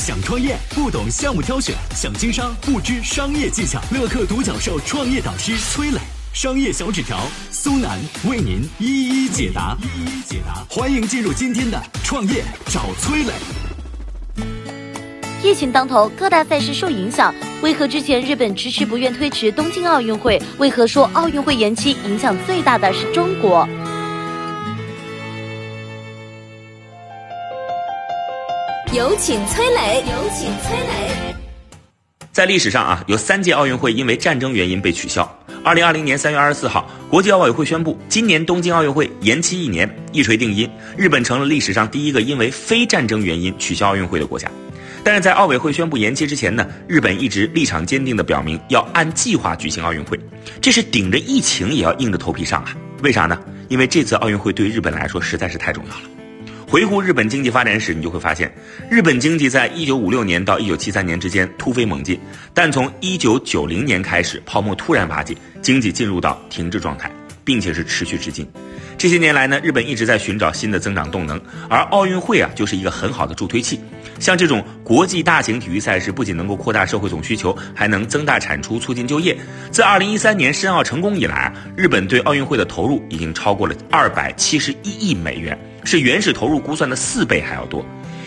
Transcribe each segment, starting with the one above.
想创业不懂项目挑选，想经商不知商业技巧。乐客独角兽创业导师崔磊，商业小纸条苏南为您一一解答。一一解答，欢迎进入今天的创业找崔磊。疫情当头，各大赛事受影响，为何之前日本迟迟不愿推迟东京奥运会？为何说奥运会延期影响最大的是中国？有请崔磊，有请崔磊。在历史上啊，有三届奥运会因为战争原因被取消。二零二零年三月二十四号，国际奥委会宣布，今年东京奥运会延期一年，一锤定音，日本成了历史上第一个因为非战争原因取消奥运会的国家。但是在奥委会宣布延期之前呢，日本一直立场坚定地表明要按计划举行奥运会，这是顶着疫情也要硬着头皮上啊！为啥呢？因为这次奥运会对日本来说实在是太重要了。回顾日本经济发展史，你就会发现，日本经济在一九五六年到一九七三年之间突飞猛进，但从一九九零年开始，泡沫突然瓦解，经济进入到停滞状态，并且是持续至今。这些年来呢，日本一直在寻找新的增长动能，而奥运会啊就是一个很好的助推器。像这种国际大型体育赛事，不仅能够扩大社会总需求，还能增大产出，促进就业。自二零一三年申奥成功以来，日本对奥运会的投入已经超过了二百七十一亿美元。是原始投入估算的四倍还要多。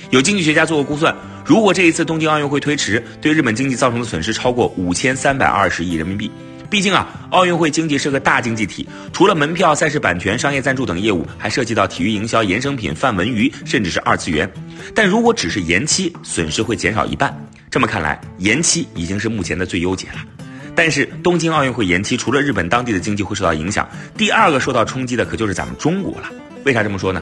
有经济学家做过估算，如果这一次东京奥运会推迟，对日本经济造成的损失超过五千三百二十亿人民币。毕竟啊，奥运会经济是个大经济体，除了门票、赛事版权、商业赞助等业务，还涉及到体育营销、衍生品、泛文娱，甚至是二次元。但如果只是延期，损失会减少一半。这么看来，延期已经是目前的最优解了。但是东京奥运会延期，除了日本当地的经济会受到影响，第二个受到冲击的可就是咱们中国了。为啥这么说呢？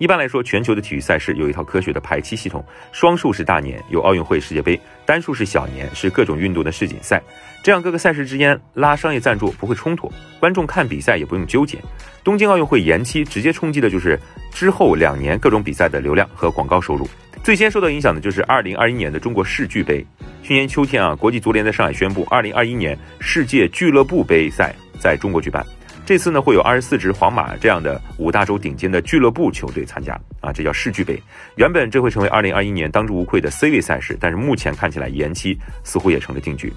一般来说，全球的体育赛事有一套科学的排期系统。双数是大年，有奥运会、世界杯；单数是小年，是各种运动的世锦赛。这样各个赛事之间拉商业赞助不会冲突，观众看比赛也不用纠结。东京奥运会延期，直接冲击的就是之后两年各种比赛的流量和广告收入。最先受到影响的就是二零二一年的中国世俱杯。去年秋天啊，国际足联在上海宣布，二零二一年世界俱乐部杯赛在中国举办。这次呢，会有二十四支皇马这样的五大洲顶尖的俱乐部球队参加啊，这叫世俱杯。原本这会成为二零二一年当之无愧的 C 位赛事，但是目前看起来延期似乎也成了定局。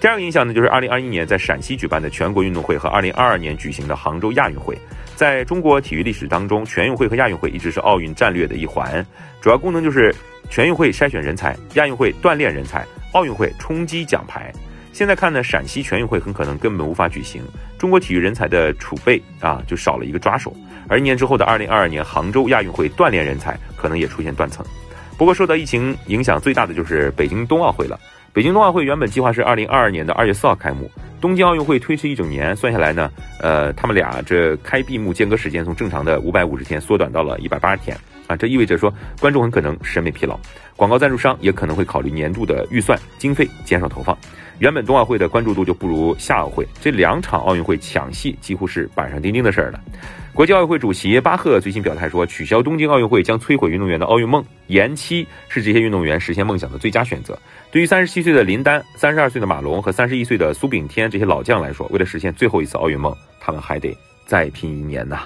第二个影响呢，就是二零二一年在陕西举办的全国运动会和二零二二年举行的杭州亚运会。在中国体育历史当中，全运会和亚运会一直是奥运战略的一环，主要功能就是全运会筛选人才，亚运会锻炼人才，奥运会冲击奖牌。现在看呢，陕西全运会很可能根本无法举行，中国体育人才的储备啊就少了一个抓手，而一年之后的二零二二年杭州亚运会锻炼人才可能也出现断层。不过受到疫情影响最大的就是北京冬奥会了。北京冬奥会原本计划是二零二二年的二月四号开幕，东京奥运会推迟一整年，算下来呢，呃，他们俩这开闭幕间隔时间从正常的五百五十天缩短到了一百八十天啊，这意味着说观众很可能审美疲劳，广告赞助商也可能会考虑年度的预算经费减少投放。原本冬奥会的关注度就不如夏奥会，这两场奥运会抢戏几乎是板上钉钉的事儿了。国际奥委会主席巴赫最新表态说，取消东京奥运会将摧毁运动员的奥运梦，延期是这些运动员实现梦想的最佳选择。对于三十七岁的林丹、三十二岁的马龙和三十一岁的苏炳添这些老将来说，为了实现最后一次奥运梦，他们还得再拼一年呐。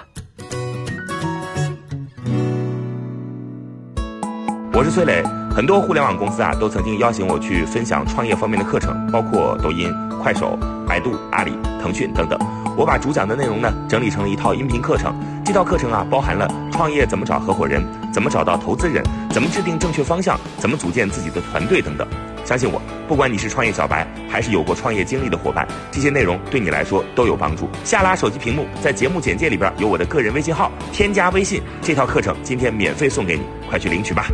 我是崔磊。很多互联网公司啊，都曾经邀请我去分享创业方面的课程，包括抖音、快手、百度、阿里、腾讯等等。我把主讲的内容呢，整理成了一套音频课程。这套课程啊，包含了创业怎么找合伙人，怎么找到投资人，怎么制定正确方向，怎么组建自己的团队等等。相信我，不管你是创业小白，还是有过创业经历的伙伴，这些内容对你来说都有帮助。下拉手机屏幕，在节目简介里边有我的个人微信号，添加微信，这套课程今天免费送给你，快去领取吧。